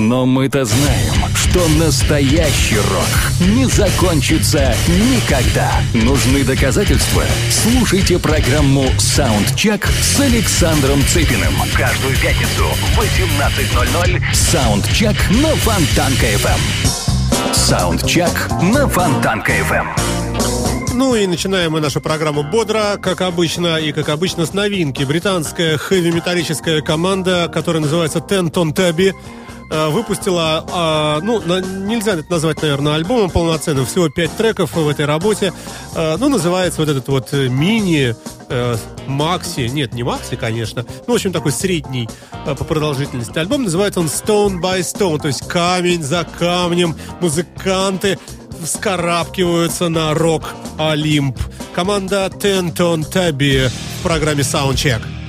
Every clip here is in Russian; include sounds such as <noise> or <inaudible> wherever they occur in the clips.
Но мы-то знаем, что настоящий рок не закончится никогда. Нужны доказательства? Слушайте программу «SoundCheck» с Александром Цыпиным. Каждую пятницу в 18.00 «SoundCheck» на Фонтанка-ФМ. «SoundCheck» на Фонтанка-ФМ. Ну и начинаем мы нашу программу бодро, как обычно, и как обычно с новинки. Британская хэви-металлическая команда, которая называется Ten Ton Tubby, выпустила, а, ну, нельзя это назвать, наверное, альбомом полноценным, всего пять треков в этой работе. А, ну, называется вот этот вот мини э, Макси, нет, не Макси, конечно, ну, в общем, такой средний э, по продолжительности альбом. Называется он Stone by Stone, то есть камень за камнем. Музыканты вскарабкиваются на рок Олимп. Команда Тентон Таби в программе Soundcheck.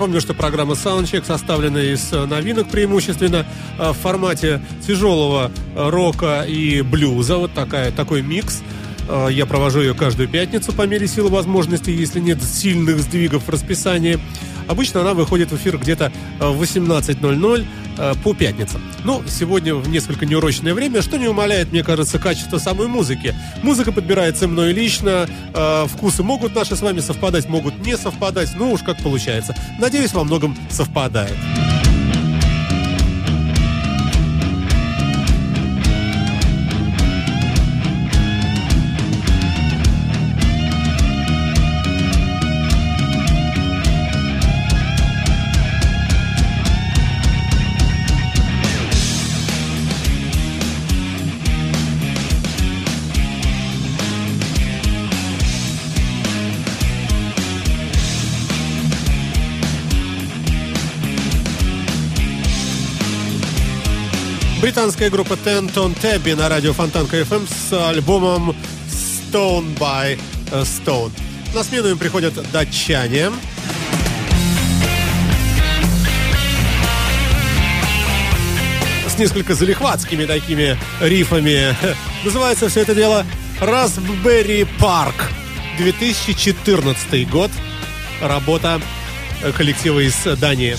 Напомню, что программа Soundcheck составлена из новинок преимущественно в формате тяжелого рока и блюза. Вот такая, такой микс. Я провожу ее каждую пятницу по мере силы возможностей, если нет сильных сдвигов в расписании. Обычно она выходит в эфир где-то в 18.00 э, по пятницам. Ну, сегодня в несколько неурочное время, что не умаляет, мне кажется, качество самой музыки. Музыка подбирается мной лично, э, вкусы могут наши с вами совпадать, могут не совпадать, ну уж как получается. Надеюсь, во многом совпадает. Британская группа Ten Ton Tabby на радио Фонтанка FM с альбомом Stone by Stone. На смену им приходят датчане. С несколько залихватскими такими рифами. <laughs> Называется все это дело Raspberry Park. 2014 год. Работа коллектива из Дании.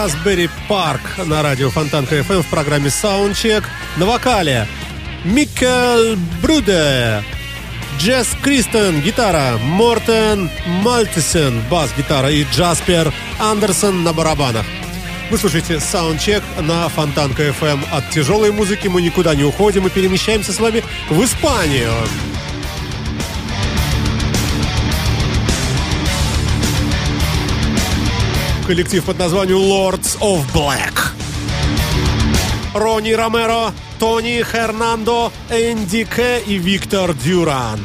Raspberry Park на радио Фонтанка FM в программе Soundcheck. На вокале Микkel Бруде, Джесс Кристен, гитара, Мортен Мальтесен, бас-гитара и Джаспер Андерсон на барабанах. Вы слушаете Soundcheck на Фонтанка FM. От тяжелой музыки мы никуда не уходим и перемещаемся с вами в Испанию. Коллектив под названием Lords of Black. Ронни Ромеро, Тони Хернандо, Энди К и Виктор Дюран.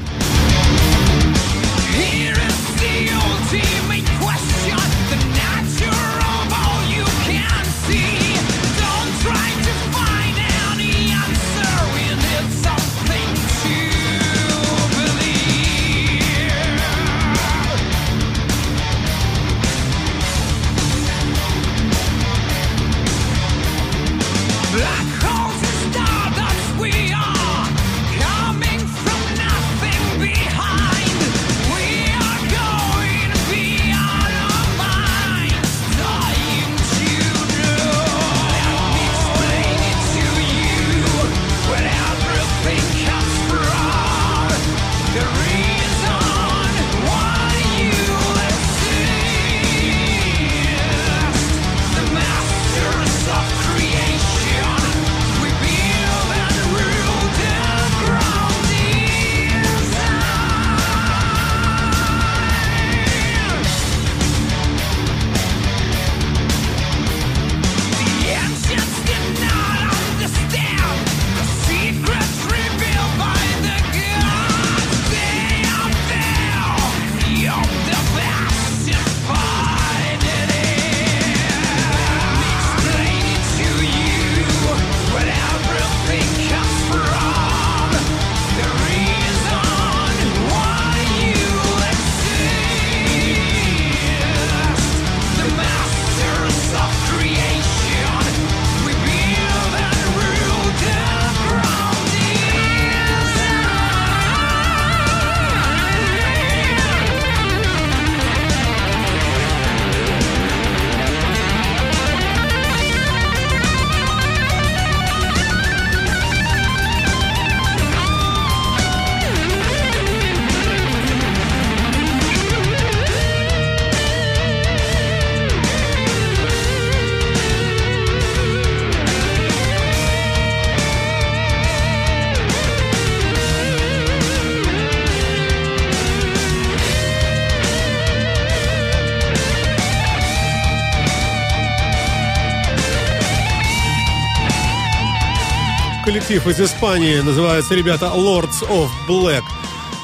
Коллектив из Испании. Называются ребята Lords of Black.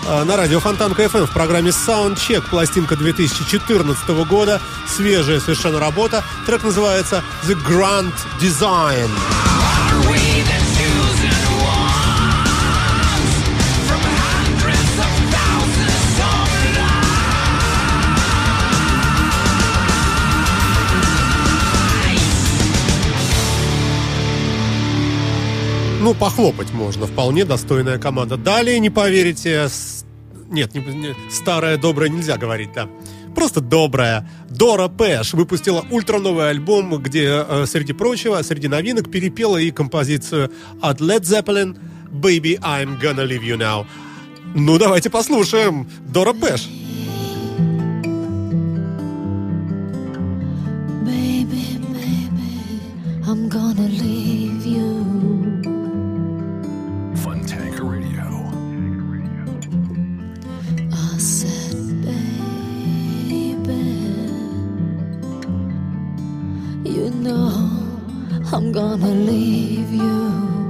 А, на радио Фонтанка FM в программе Soundcheck, пластинка 2014 года, свежая совершенно работа. Трек называется The Grand Design. Ну, похлопать можно. Вполне достойная команда. Далее, не поверите, с... нет, не, не, старая добрая нельзя говорить, да. Просто добрая. Дора Пэш выпустила ультра-новый альбом, где, э, среди прочего, среди новинок перепела и композицию от Led Zeppelin «Baby, I'm gonna leave you now». Ну, давайте послушаем. Дора Пэш. Baby, baby, I'm gonna leave gonna leave you.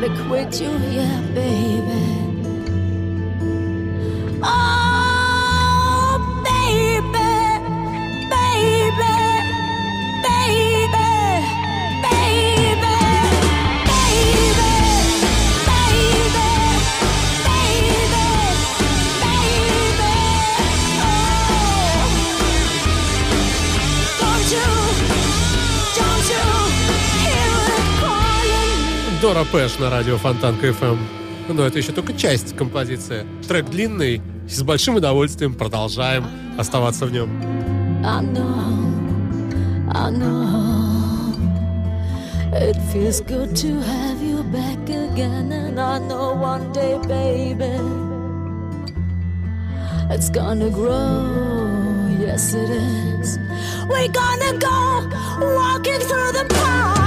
gotta quit you, yeah, baby. Зора Пэш на радио Фонтан КФМ. Но это еще только часть композиции. Трек длинный, с большим удовольствием продолжаем оставаться в нем. It's gonna grow. Yes, it is. We're gonna go walking through the park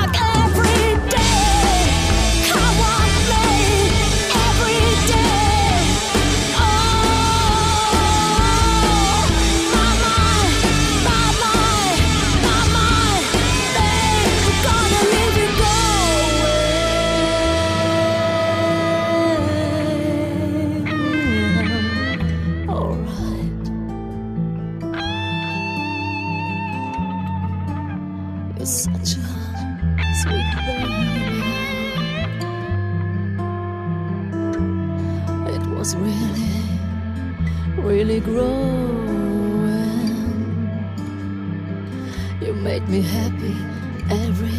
really growing. You made me happy every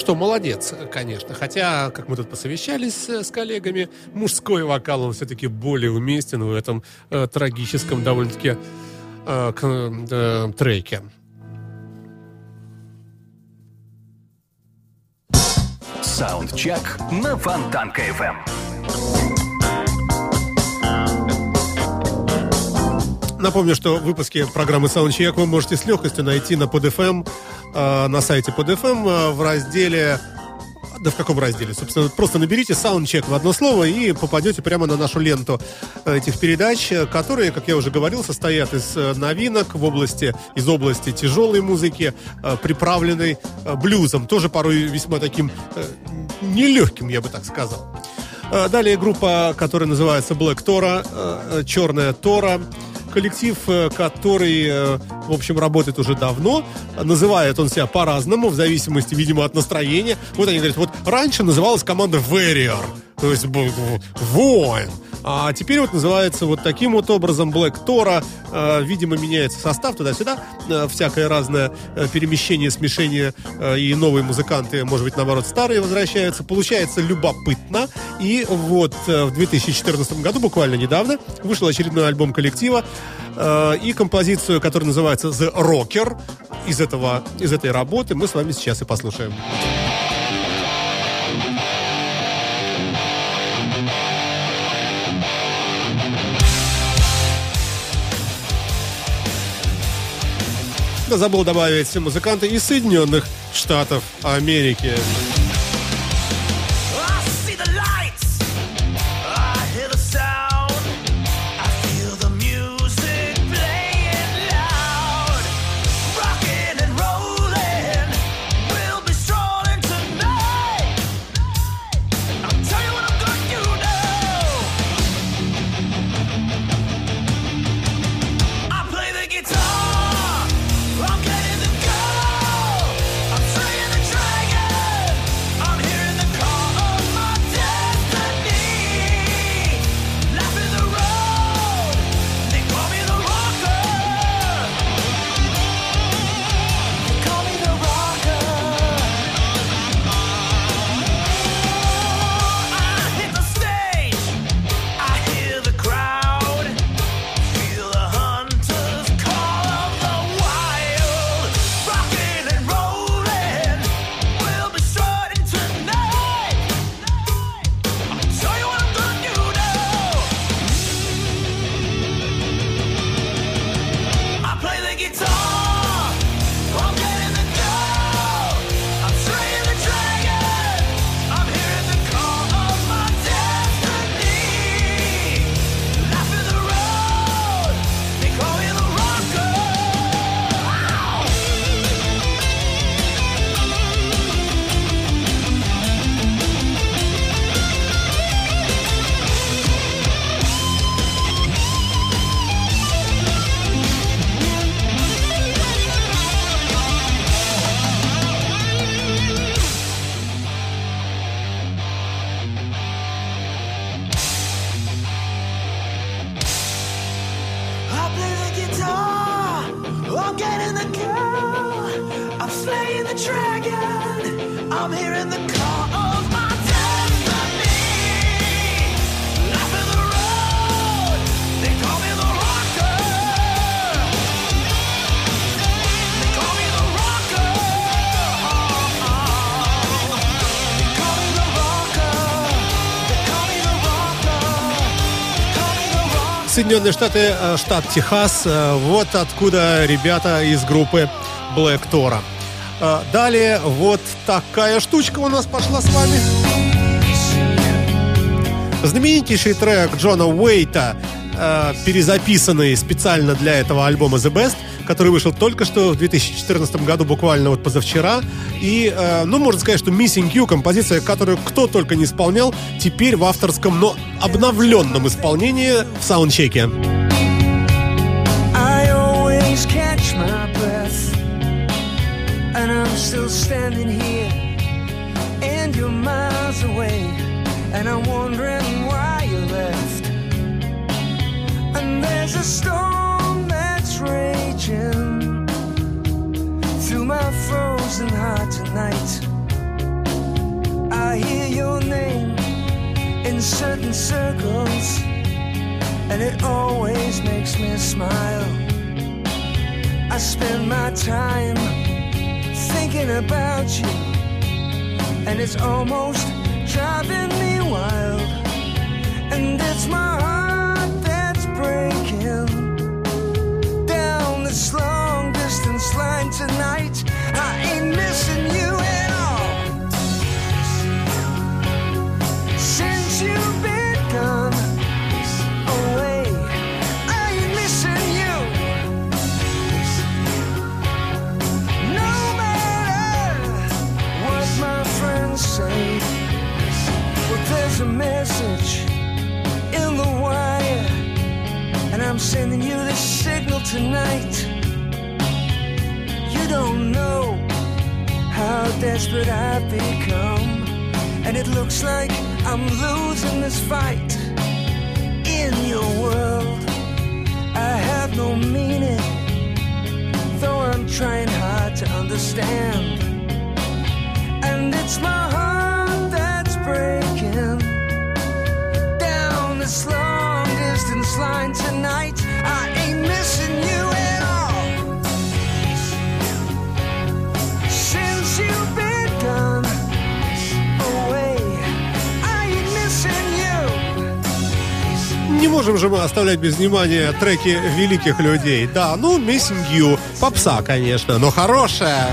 что, молодец, конечно. Хотя, как мы тут посовещались э, с коллегами, мужской вокал, он все-таки более уместен в этом э, трагическом довольно-таки э, к- э, треке. Саундчек на Фонтанка FM. Напомню, что выпуски программы Soundcheck вы можете с легкостью найти на PodFM, э, на сайте PodFM э, в разделе да в каком разделе? Собственно, просто наберите саундчек в одно слово и попадете прямо на нашу ленту этих передач, которые, как я уже говорил, состоят из э, новинок в области, из области тяжелой музыки, э, приправленной э, блюзом, тоже порой весьма таким нелегким, я бы так сказал. Далее группа, которая называется Black Tora, Черная Тора. Коллектив, э, который, э, в общем, работает уже давно. Называет он себя по-разному, в зависимости, видимо, от настроения. Вот они говорят, вот раньше называлась команда Warrior, то есть воин. А теперь вот называется вот таким вот образом Black. Э, Видимо, меняется состав туда-сюда. Э, Всякое разное э, перемещение, смешение э, и новые музыканты, может быть, наоборот, старые возвращаются. Получается любопытно. И вот э, в 2014 году, буквально недавно, вышел очередной альбом коллектива. И композицию, которая называется The Rocker, из, этого, из этой работы мы с вами сейчас и послушаем. Да забыл добавить музыканты из Соединенных Штатов Америки. Соединенные Штаты, э, штат Техас. Э, Вот откуда ребята из группы Black Tora. Э, Далее вот такая штучка у нас пошла с вами. Знаменитейший трек Джона Уэйта, перезаписанный специально для этого альбома The Best, который вышел только что в 2014 году, буквально вот позавчера. И, э, ну, можно сказать, что Missing You, композиция, которую кто только не исполнял, теперь в авторском, но обновленном исполнении в саундчеке. There's a storm that's raging through my frozen heart tonight. I hear your name in certain circles and it always makes me smile. I spend my time thinking about you, and it's almost driving me wild. And it's my heart long distance line tonight. Desperate I've become. And it looks like I'm losing this fight in your world. I have no meaning, though I'm trying hard to understand. And it's my можем же мы оставлять без внимания треки великих людей. Да, ну, Missing You, попса, конечно, но хорошая.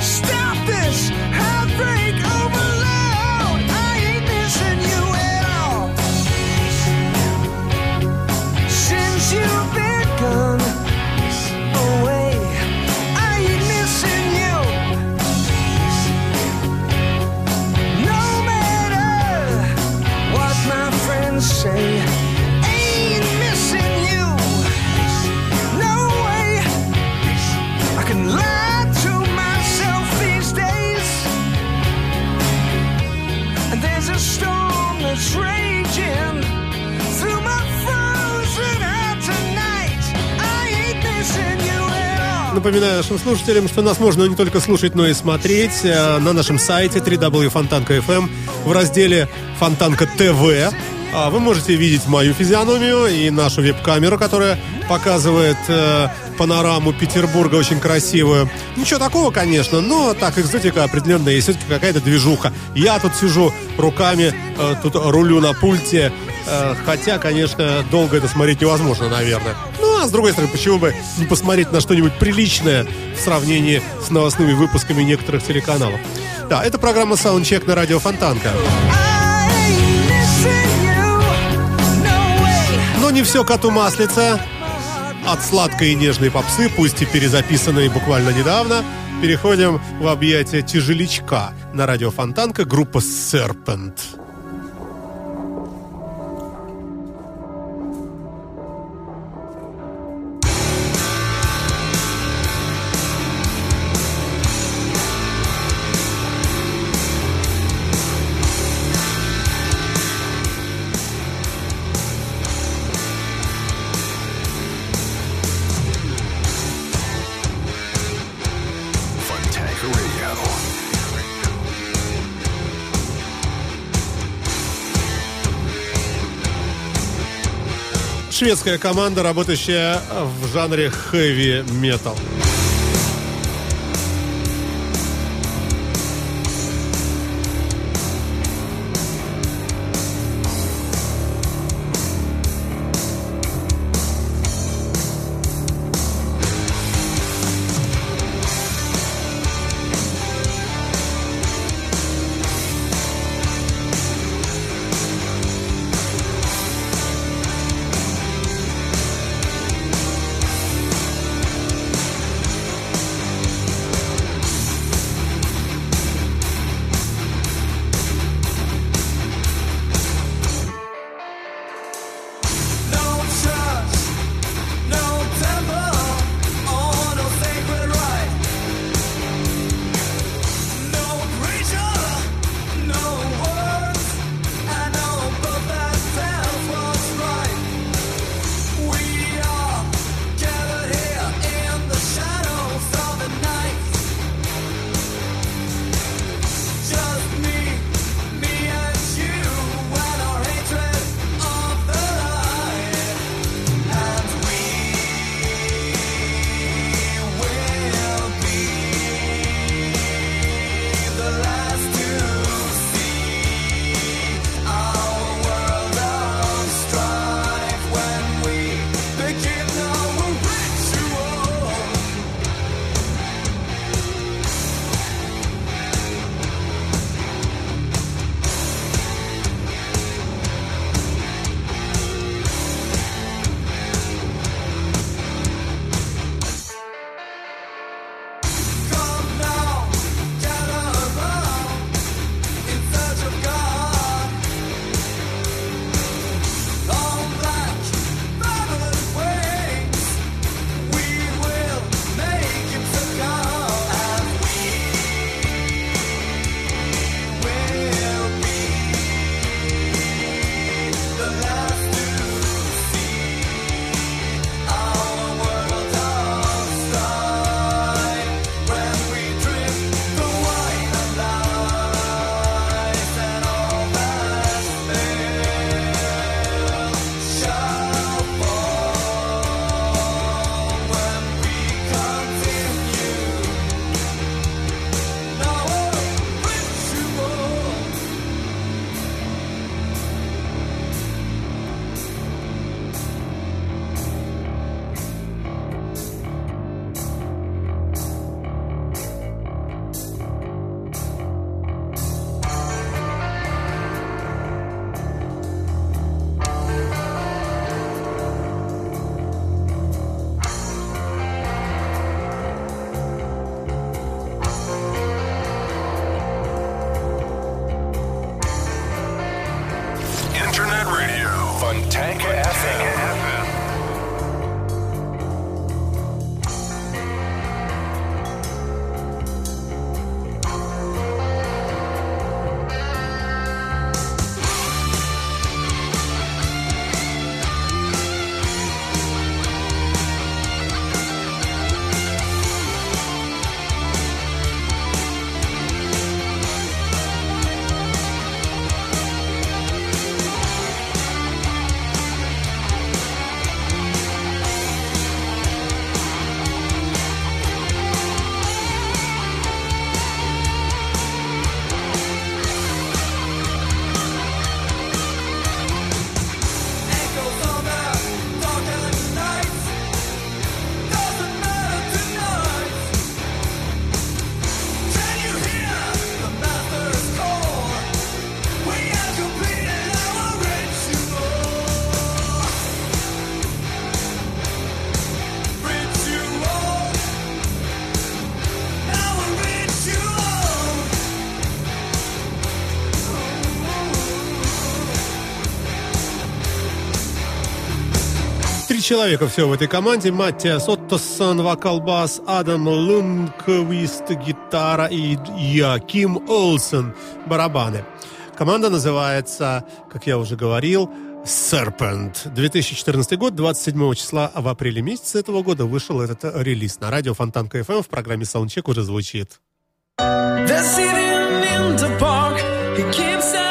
Stop this heartbreak overload. Напоминаю нашим слушателям, что нас можно не только слушать, но и смотреть э, на нашем сайте www.fontanka.fm в разделе Фонтанка ТВ. А Вы можете видеть мою физиономию и нашу веб-камеру, которая показывает э, панораму Петербурга очень красивую. Ничего такого, конечно, но так экзотика определенная, есть все-таки какая-то движуха. Я тут сижу руками, э, тут рулю на пульте, э, хотя, конечно, долго это смотреть невозможно, наверное. Ну, а с другой стороны, почему бы не посмотреть на что-нибудь приличное в сравнении с новостными выпусками некоторых телеканалов. Да, это программа Soundcheck на радио Фонтанка. Не все коту маслица. От сладкой и нежной попсы, пусть и перезаписанной буквально недавно, переходим в объятия тяжелячка на радио Фонтанка группа Serpent. Шведская команда, работающая в жанре хэви-метал. человека все в этой команде. Маттиас Оттосон, вокал-бас, Адам Лунквист, гитара и Яким Олсен, барабаны. Команда называется, как я уже говорил, Serpent. 2014 год, 27 числа в апреле месяце этого года вышел этот релиз. На радио Фонтанка FM в программе Soundcheck уже звучит. They're sitting in the park. He keeps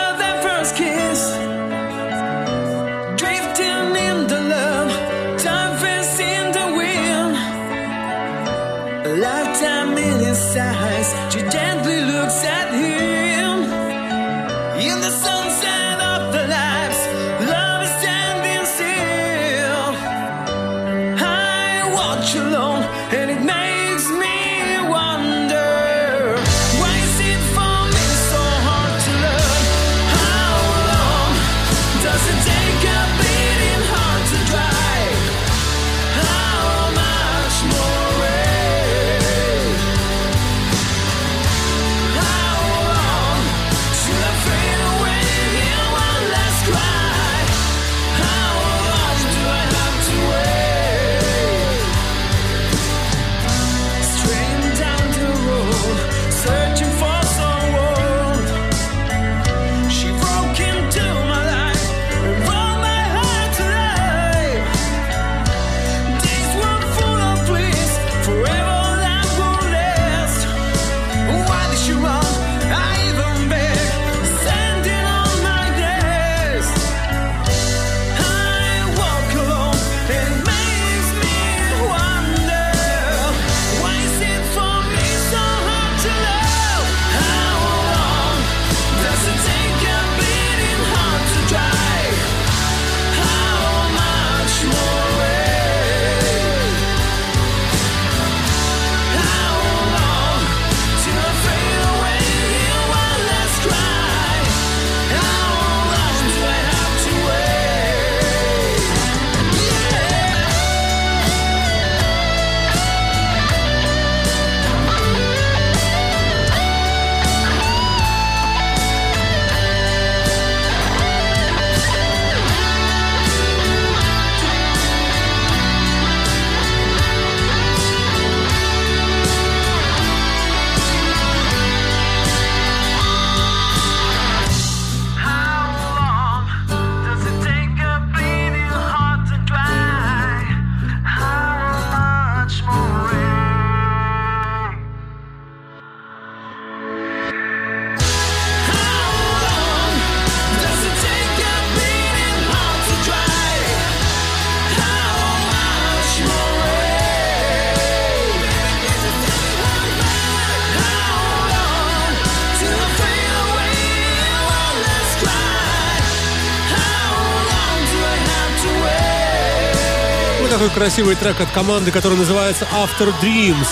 красивый трек от команды, который называется After Dreams.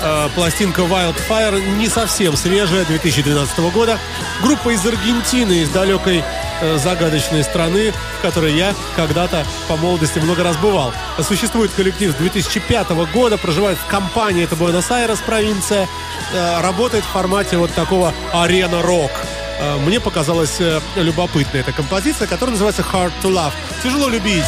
Э, пластинка Wildfire не совсем свежая, 2012 года. Группа из Аргентины, из далекой э, загадочной страны, в которой я когда-то по молодости много раз бывал. Существует коллектив с 2005 года, проживает в компании, это Буэнос-Айрес, провинция, э, работает в формате вот такого арена-рок. Мне показалась любопытной эта композиция, которая называется Hard to Love. Тяжело любить.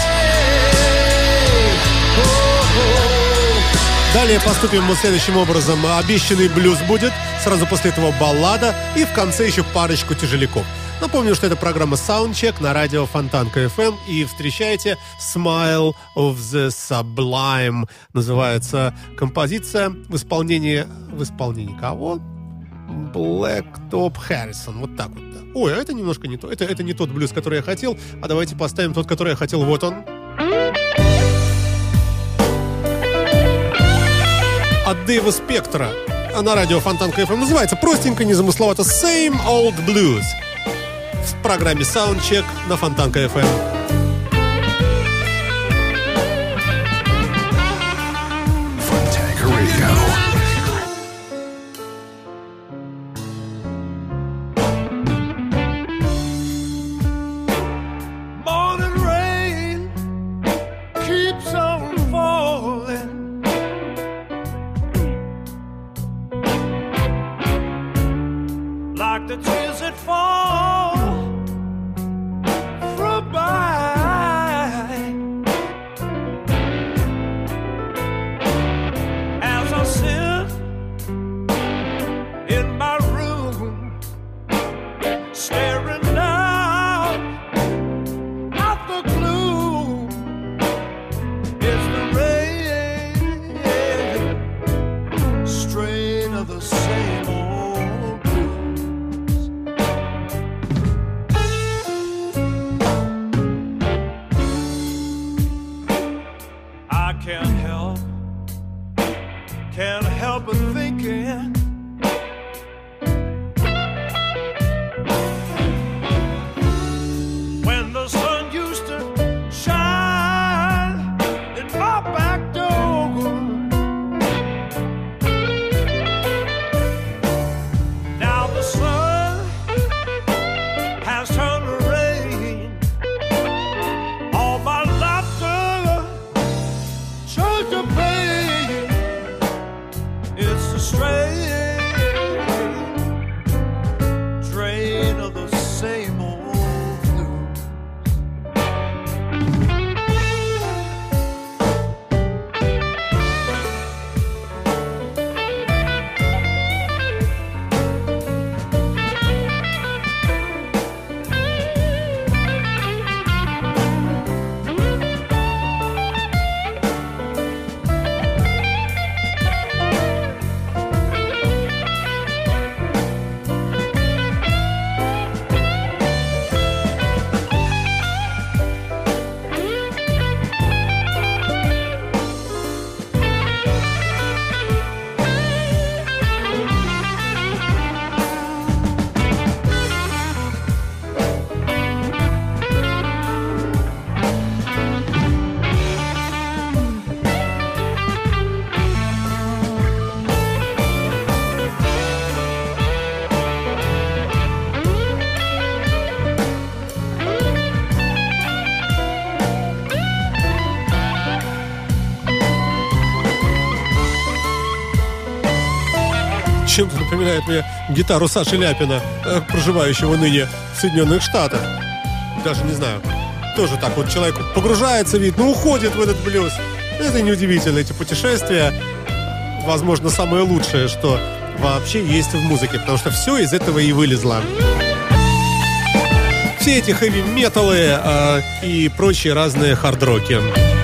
Далее поступим мы следующим образом. Обещанный блюз будет, сразу после этого баллада и в конце еще парочку тяжеляков. Напомню, что это программа Soundcheck на радио Фонтанка FM и встречайте Smile of the Sublime. Называется композиция в исполнении... В исполнении кого? Black Top Harrison. Вот так вот. Ой, а это немножко не то. Это, это не тот блюз, который я хотел. А давайте поставим тот, который я хотел. Вот он. От Дэйва Спектра. А на радио Фонтанка FM называется простенько, незамысловато Same Old Blues. В программе Soundcheck на Фонтанка FM. Напоминает мне гитару Саши Ляпина, э, проживающего ныне в Соединенных Штатах. Даже не знаю. Тоже так вот человек погружается, видно, уходит в этот блюз. Это неудивительно, эти путешествия. Возможно, самое лучшее, что вообще есть в музыке, потому что все из этого и вылезло. Все эти хэви-металы э, и прочие разные хард-роки. Sunshine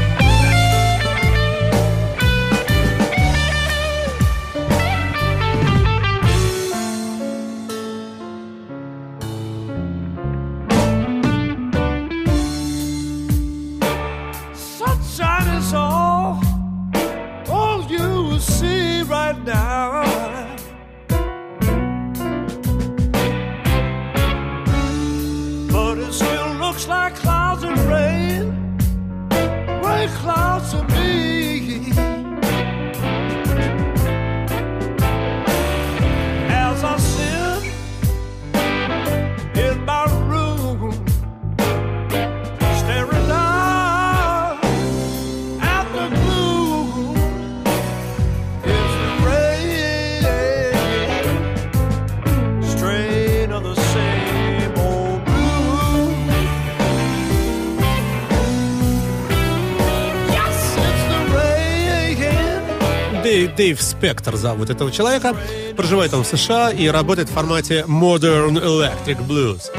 Спектр зовут этого человека. Проживает он в США и работает в формате Modern Electric Blues.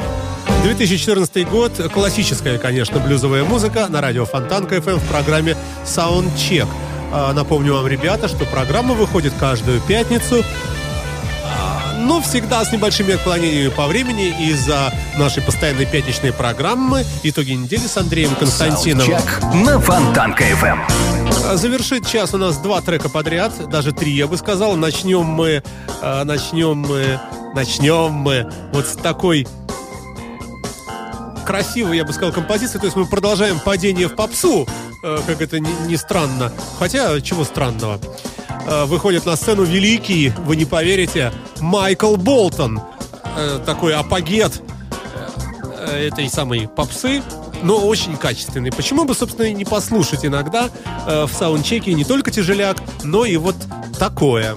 2014 год. Классическая, конечно, блюзовая музыка на радио Фонтанка FM в программе Soundcheck. А, Напомню вам, ребята, что программа выходит каждую пятницу но всегда с небольшими отклонениями по времени из-за нашей постоянной пятничной программы «Итоги недели» с Андреем Константиновым. Саундчек на Фонтанка FM. Завершит час у нас два трека подряд, даже три, я бы сказал. Начнем мы, а, начнем мы, начнем мы вот с такой красивой, я бы сказал, композиции. То есть мы продолжаем падение в попсу, э, как это ни, ни странно. Хотя, чего странного. Э, Выходит на сцену великий, вы не поверите, Майкл Болтон. Э, Такой апогет э, этой самой попсы, но очень качественный. Почему бы, собственно, и не послушать иногда в саундчеке не только тяжеляк, но и вот такое.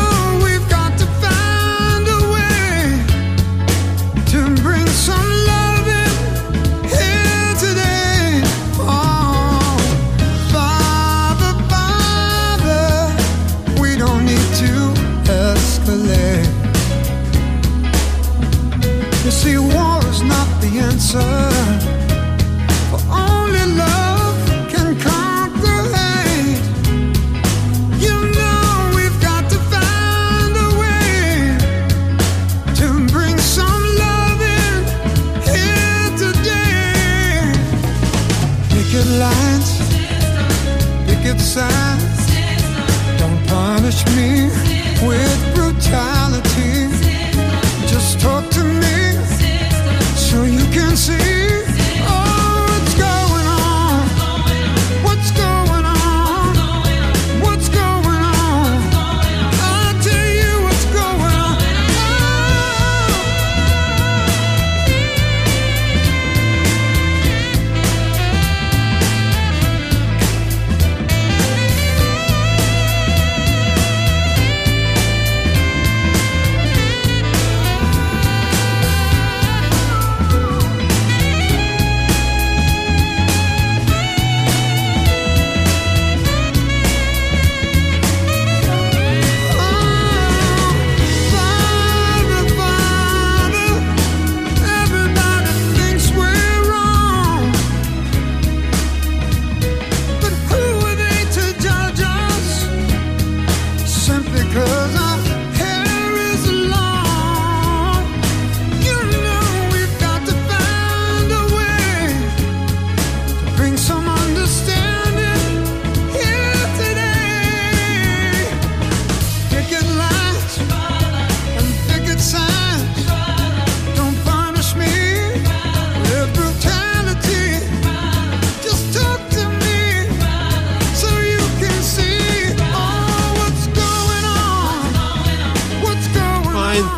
Don't punish me with brutality.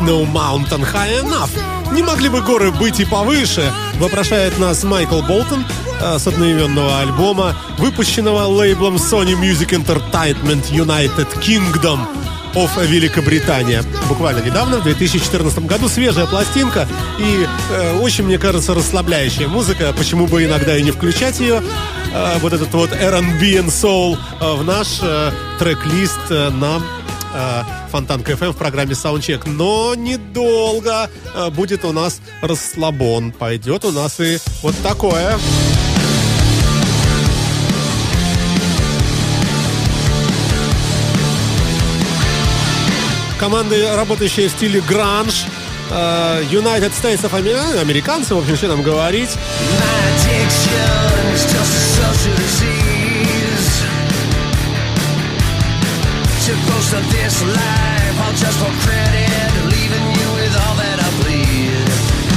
No mountain high enough. Не могли бы горы быть и повыше? Вопрошает нас Майкл Болтон э, с одноименного альбома, выпущенного лейблом Sony Music Entertainment United Kingdom of Великобритания. Буквально недавно, в 2014 году, свежая пластинка и э, очень, мне кажется, расслабляющая музыка. Почему бы иногда и не включать ее? Э, вот этот вот R&B and Soul э, в наш э, трек-лист э, на э, Фонтанка FM в программе Soundcheck. Но недолго э, будет у нас расслабон. Пойдет у нас и вот такое. Команды, работающие в стиле гранж, э, United States of America, американцы, в общем, что нам говорить. Close to this life, all just for credit, leaving you with all that I bleed.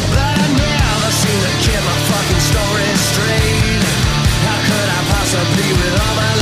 But I never seem to get my fucking story straight. How could I possibly, with all my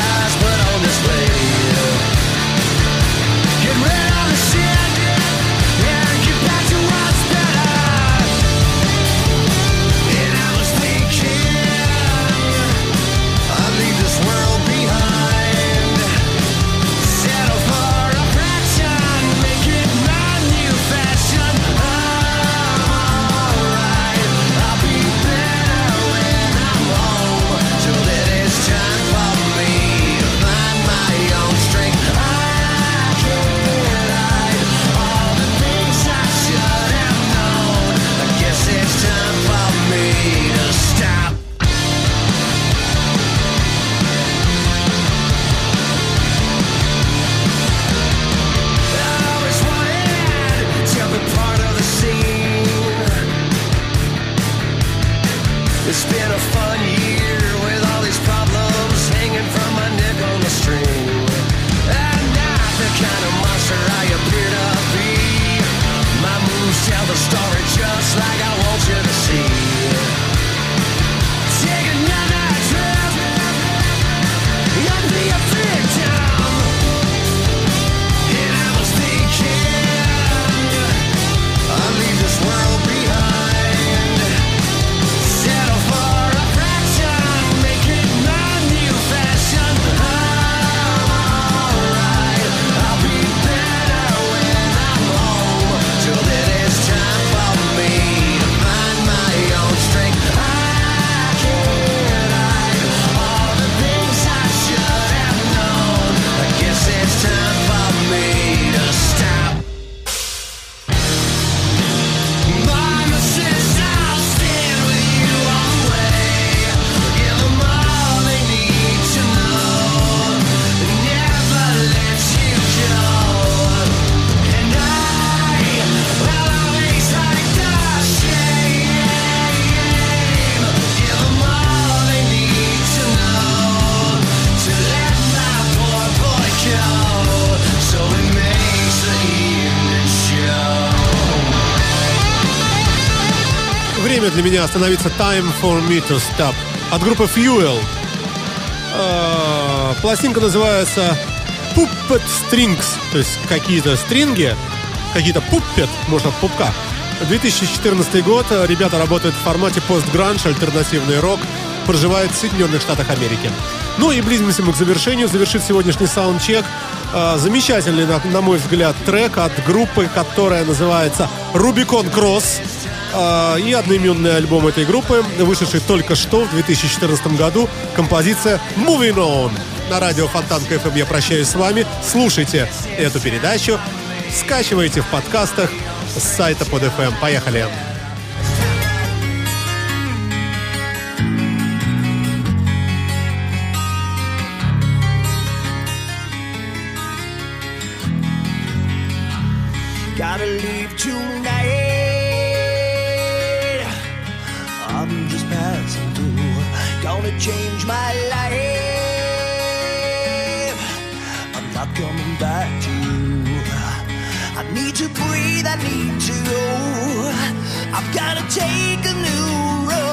время для меня остановиться Time for me to stop от группы Fuel. Э, Пластинка называется Puppet Strings, то есть какие-то стринги, какие-то пуппет, может, от пупка. 2014 год. Ребята работают в формате постгранж, альтернативный рок, проживают в Соединенных Штатах Америки. Ну и близимся мы к завершению. Завершит сегодняшний саундчек э, замечательный, на мой взгляд, трек от группы, которая называется Rubicon Cross. Э, и одноименный альбом этой группы, вышедший только что в 2014 году, композиция Moving On. На радио Фонтан КФМ я прощаюсь с вами. Слушайте эту передачу, скачивайте в подкастах с сайта под FM. Поехали! Gotta leave tonight. Gonna change my life. I'm not coming back to you. I need to breathe. I need to go. I've gotta take a new road.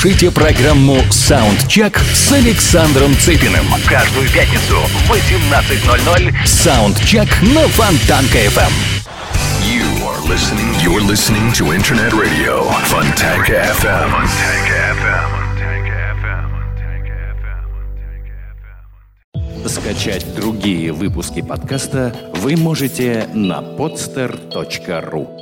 Слушайте программу «Саундчек» с Александром Цыпиным. Каждую пятницу в 18.00 «Саундчек» на Фонтанка FM. You are listening. You're listening to Internet radio. Fontanka FM. Fontanka FM. Скачать другие выпуски подкаста вы можете на podster.ru